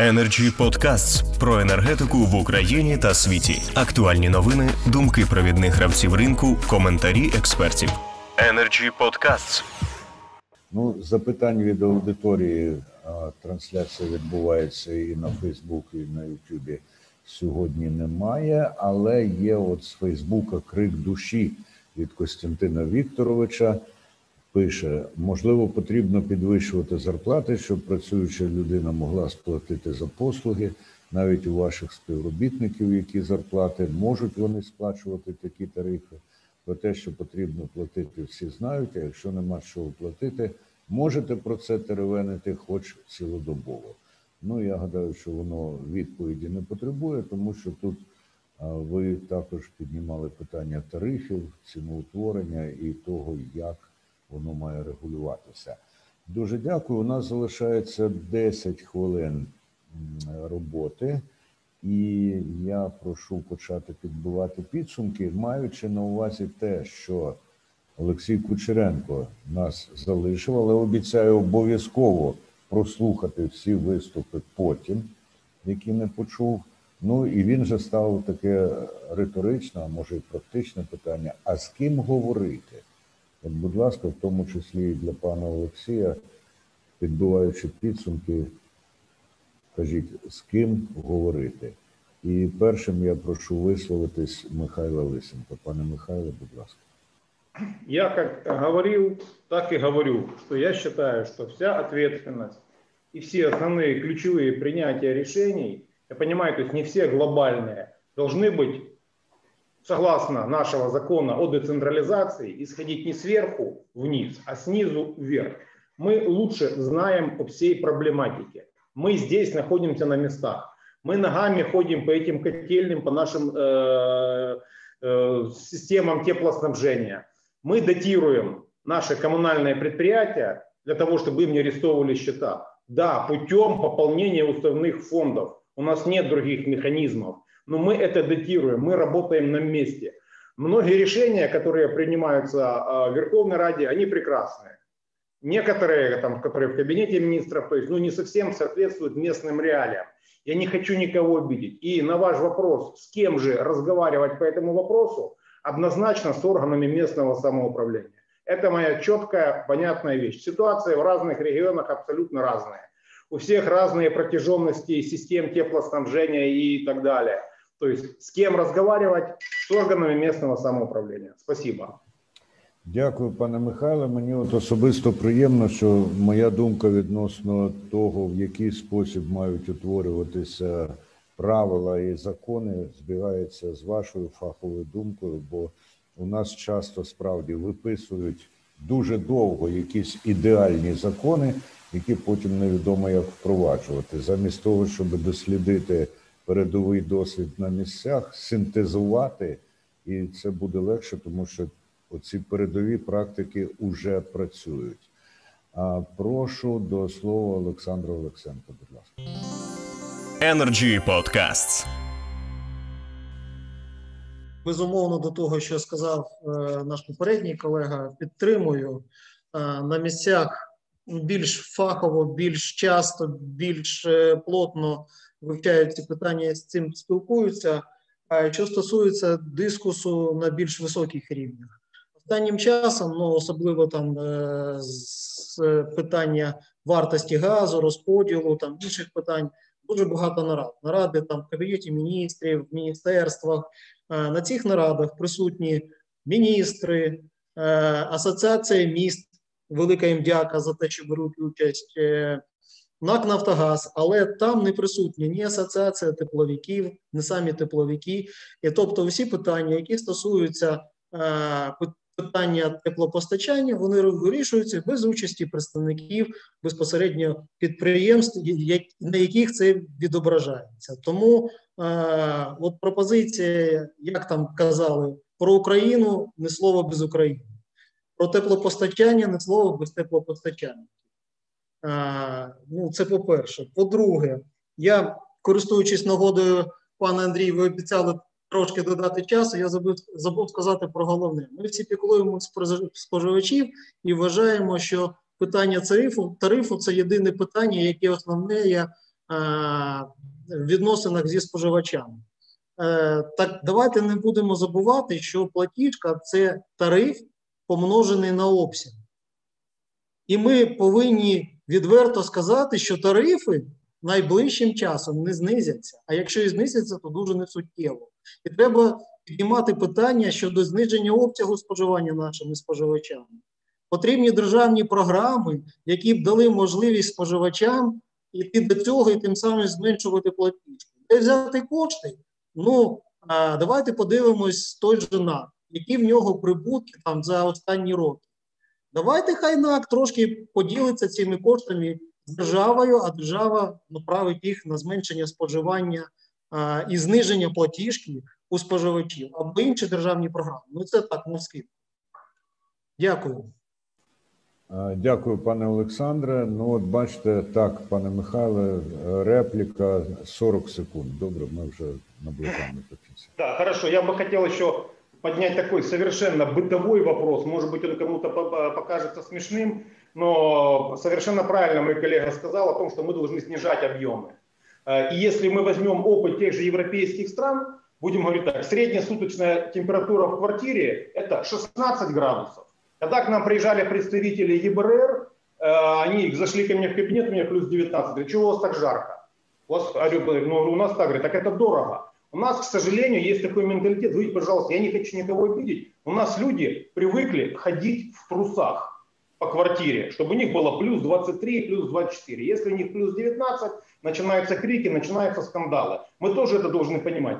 Energy Podcasts про енергетику в Україні та світі. Актуальні новини, думки провідних гравців ринку, коментарі експертів. Energy Podcasts. Ну, запитань від аудиторії. Трансляція відбувається і на Фейсбук, і на Ютубі. Сьогодні немає, але є от з Фейсбука крик душі від Костянтина Вікторовича. Пише: можливо, потрібно підвищувати зарплати, щоб працююча людина могла сплатити за послуги. Навіть у ваших співробітників, які зарплати можуть вони сплачувати такі тарифи. Про те, що потрібно платити, всі знають. А якщо нема чого платити, можете про це теревенити хоч цілодобово. Ну я гадаю, що воно відповіді не потребує, тому що тут ви також піднімали питання тарифів, ціноутворення і того, як воно має регулюватися. Дуже дякую. У нас залишається 10 хвилин роботи, і я прошу почати підбивати підсумки, маючи на увазі те, що Олексій Кучеренко нас залишив, але обіцяю обов'язково прослухати всі виступи потім, які не почув. Ну і він же ставив таке риторичне, а може і практичне питання: а з ким говорити? От, будь ласка, в тому числі і для пана Олексія, підбиваючи підсумки, кажіть, з ким говорити. І першим я прошу висловитись Михайла Лисенка. Пане Михайло, будь ласка. Я как говорил, так и говорю, что я считаю, что вся ответственность и все основные ключевые принятия решений, я понимаю, то есть не все глобальные, должны быть, Согласно нашего закона о децентрализации, исходить не сверху вниз, а снизу вверх. Мы лучше знаем о всей проблематике. Мы здесь находимся на местах. Мы ногами ходим по этим котельным, по нашим э, э, системам теплоснабжения. Мы датируем наши коммунальные предприятия для того, чтобы им не арестовывали счета. Да, путем пополнения уставных фондов. У нас нет других механизмов. Но мы это датируем, мы работаем на месте. Многие решения, которые принимаются в Верховной Раде, они прекрасные. Некоторые, там, которые в кабинете министров, то есть, ну, не совсем соответствуют местным реалиям. Я не хочу никого обидеть. И на ваш вопрос, с кем же разговаривать по этому вопросу, однозначно с органами местного самоуправления. Это моя четкая, понятная вещь. Ситуация в разных регионах абсолютно разная. У всех разные протяженности систем теплоснабжения и так далее. То есть с кем разговаривать? С органами местного самоуправления. Спасибо. Дякую, пане Михайле. Мені от особисто приємно, що моя думка відносно того, в який спосіб мають утворюватися правила і закони, збігається з вашою фаховою думкою, бо у нас часто справді виписують дуже довго якісь ідеальні закони, які потім невідомо як впроваджувати, замість того, щоб дослідити передовий досвід на місцях, синтезувати, і це буде легше, тому що оці передові практики вже працюють. А прошу до слова Олександра Олексенка, будь ласка. Energy Podcasts. Безумовно, до того, що сказав е, наш попередній колега, підтримую е, на місцях більш фахово, більш часто, більш е, плотно вивчають ці питання з цим спілкуються. А що стосується дискусу на більш високих рівнях, останнім часом, ну особливо там е, з питання вартості газу, розподілу там інших питань. Дуже багато нарад. Наради там в кабінеті міністрів, в міністерствах. Е, На цих нарадах присутні міністри, е, асоціація міст. Велика їм дяка за те, що беруть участь. е, НАК Нафтогаз, але там не присутні ні асоціація тепловиків, ні самі тепловики. І тобто, всі питання, які стосуються е, питання теплопостачання, вони вирішуються без участі представників безпосередньо підприємств, на яких це відображається. Тому е, от пропозиція, як там казали, про Україну не слово без України, про теплопостачання не слово без теплопостачання. Е, ну, це по-перше. По-друге, я користуючись нагодою, пане Андрій, ви обіцяли трошки додати часу. Я забув забув сказати про головне. Ми всі піклуємо споживачів і вважаємо, що питання тарифу тарифу це єдине питання, яке основне є в відносинах зі споживачами. Так давайте не будемо забувати, що платіжка це тариф, помножений на обсяг. І ми повинні відверто сказати, що тарифи найближчим часом не знизяться. А якщо і знизяться, то дуже несуттєво. І треба піднімати питання щодо зниження обсягу споживання нашими споживачами. Потрібні державні програми, які б дали можливість споживачам іти до цього і тим самим зменшувати платіжку. Де взяти кошти? Ну, давайте подивимось той же НАК, які в нього прибутки там за останні роки. Давайте хай НАК трошки поділиться цими коштами з державою, а держава направить їх на зменшення споживання а, і зниження платіжки у споживачів або інші державні програми. Ну це так на. Дякую. Дякую, пане Олександре. Ну, от бачите, так, пане Михайле, репліка 40 секунд. Добре, ми вже наближаємо до кінця. Да, хорошо. Я бы хотел еще поднять такой совершенно бытовой вопрос. Может быть, он кому-то покажется смешным, но совершенно правильно мой коллега сказал о том, что мы должны снижать объемы. И если мы возьмем опыт тех же европейских стран, будем говорить так, средняя суточная температура в квартире это 16 градусов. Когда к нам приезжали представители ЕБРР, они зашли ко мне в кабинет, у меня плюс 19. Говорят, чего у вас так жарко? У, вас, ну, у нас так, говорит, так это дорого. У нас, к сожалению, есть такой менталитет. Вы, пожалуйста, я не хочу никого обидеть. У нас люди привыкли ходить в трусах по квартире, чтобы у них было плюс 23, плюс 24. Если у них плюс 19, начинаются крики, начинаются скандалы. Мы тоже это должны понимать.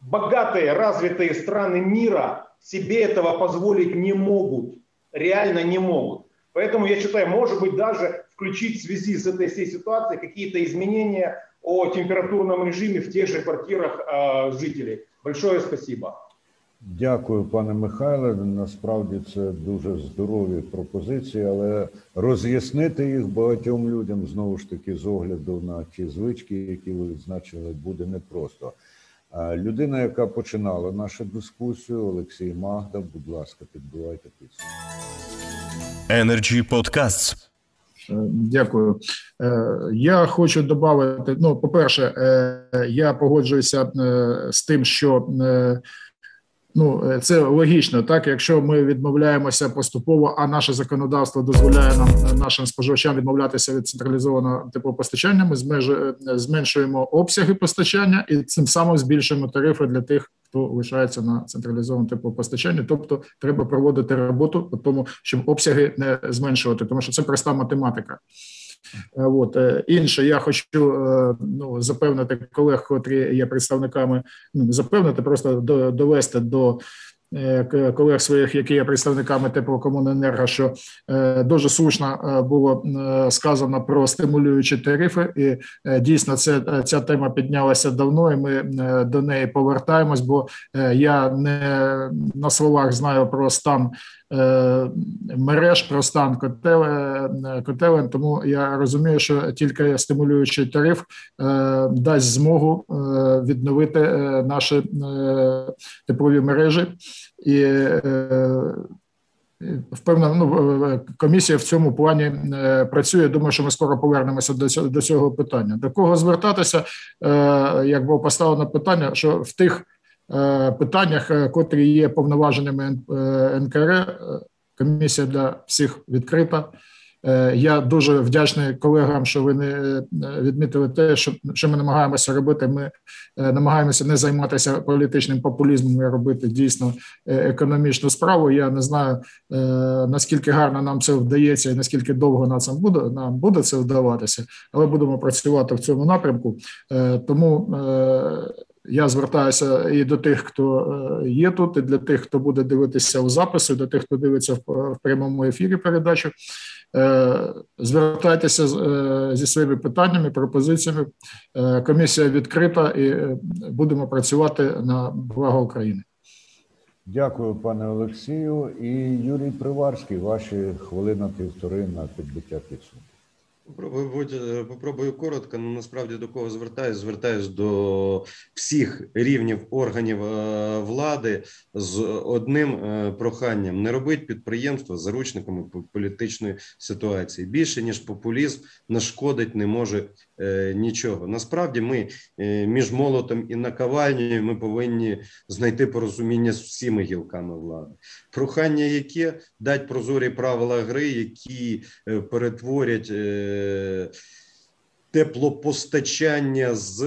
Богатые, развитые страны мира себе этого позволить не могут. Реально не могут. Поэтому я считаю, может быть, даже включить в связи с этой всей ситуацией какие-то изменения о температурном режиме в тех же квартирах жителей. Большое спасибо. Дякую, пане Михайле. Насправді це дуже здорові пропозиції, але роз'яснити їх багатьом людям знову ж таки з огляду на ті звички, які ви відзначили, буде непросто. Людина, яка починала нашу дискусію, Олексій Магда. Будь ласка, підбивайте підсумки. Energy Podcasts. Дякую. Я хочу додати. Ну, по-перше, я погоджуюся з тим, що Ну, е, це логічно, так якщо ми відмовляємося поступово, а наше законодавство дозволяє нам е, нашим споживачам відмовлятися від централізованого теплопостачання, ми е, зменшуємо обсяги постачання і цим самим збільшуємо тарифи для тих, хто лишається на централізованому постачання. Тобто, треба проводити роботу по тому, щоб обсяги не зменшувати, тому що це проста математика. Е, от е, інше, я хочу е, ну запевнити колег, котрі є представниками, ну запевнити, просто довести до колег своїх, які є представниками теплокомуненерго, що е, дуже слушно е, було сказано про стимулюючі тарифи, і дійсно це ця тема піднялася давно. і Ми до неї повертаємось, бо я не на словах знаю про стан. Мереж про стан котелен, тому я розумію, що тільки стимулюючий тариф дасть змогу відновити наші теплові мережі і е, впевнено, ну, комісія в цьому плані е, працює. Думаю, що ми скоро повернемося до цього до цього питання. До кого звертатися? Е, як було поставлено питання, що в тих питаннях, котрі є повноваженнями НКР, комісія для всіх відкрита. Е, я дуже вдячний колегам, що ви не е, відмітили те, що що ми намагаємося робити. Ми е, намагаємося не займатися політичним популізмом, і робити дійсно економічну справу. Я не знаю наскільки гарно нам це вдається, і наскільки довго нам це буде нам буде це вдаватися, але будемо працювати в цьому напрямку. Тому я звертаюся і до тих, хто є тут, і для тих, хто буде дивитися у запису, до тих, хто дивиться в прямому ефірі передачу. Е, звертайтеся е, зі своїми питаннями, пропозиціями. Е, комісія відкрита і будемо працювати на благо України. Дякую, пане Олексію. І Юрій Приварський. Ваші хвилина півтори на підбиття підсумку. Попробую, будь, попробую коротко, але насправді до кого звертаюсь? Звертаюсь до всіх рівнів органів е, влади з одним е, проханням: не робити підприємства заручниками політичної ситуації. Більше ніж популізм нашкодить не може е, нічого. Насправді, ми е, між молотом і наковальнею ми повинні знайти порозуміння з всіми гілками влади. Прохання, яке дать прозорі правила гри, які е, перетворять. е, Теплопостачання з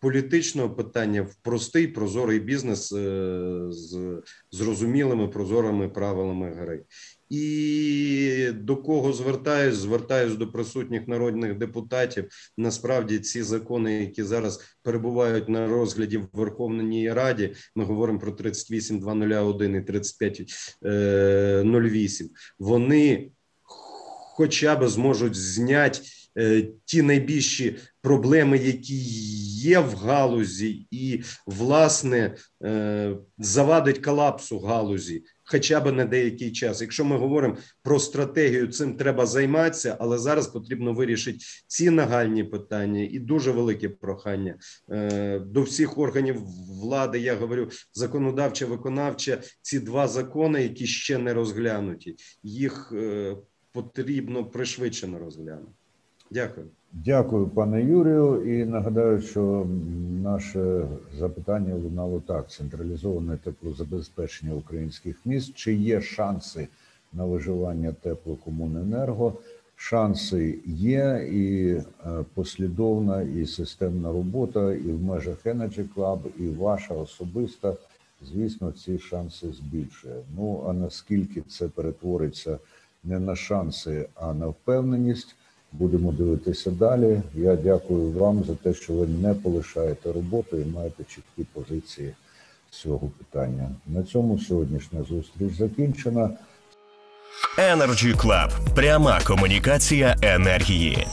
політичного питання в простий прозорий бізнес е, з зрозумілими прозорими правилами гри. І до кого звертаюсь? Звертаюсь до присутніх народних депутатів. Насправді ці закони, які зараз перебувають на розгляді в Верховній Раді, ми говоримо про 38.201 і 35.08, вони хоча б зможуть зняти е, ті найбільші проблеми, які є в галузі, і власне е, завадить колапсу галузі. Хоча б на деякий час. Якщо ми говоримо про стратегію, цим треба займатися, але зараз потрібно вирішити ці нагальні питання і дуже велике прохання е, до всіх органів влади. Я говорю законодавча, виконавча. Ці два закони, які ще не розглянуті, їх е, потрібно пришвидшено розглянути. Дякую. Дякую, пане Юрію. І нагадаю, що наше запитання лунало так: централізоване теплозабезпечення українських міст. Чи є шанси на виживання теплокомуненерго? Шанси є, і е, послідовна, і системна робота, і в межах Energy Club, і ваша особиста, звісно, ці шанси збільшує. Ну а наскільки це перетвориться не на шанси, а на впевненість? Будемо дивитися далі. Я дякую вам за те, що ви не полишаєте роботу і маєте чіткі позиції з цього питання. На цьому сьогоднішня зустріч закінчена. Energy Club. Пряма комунікація енергії.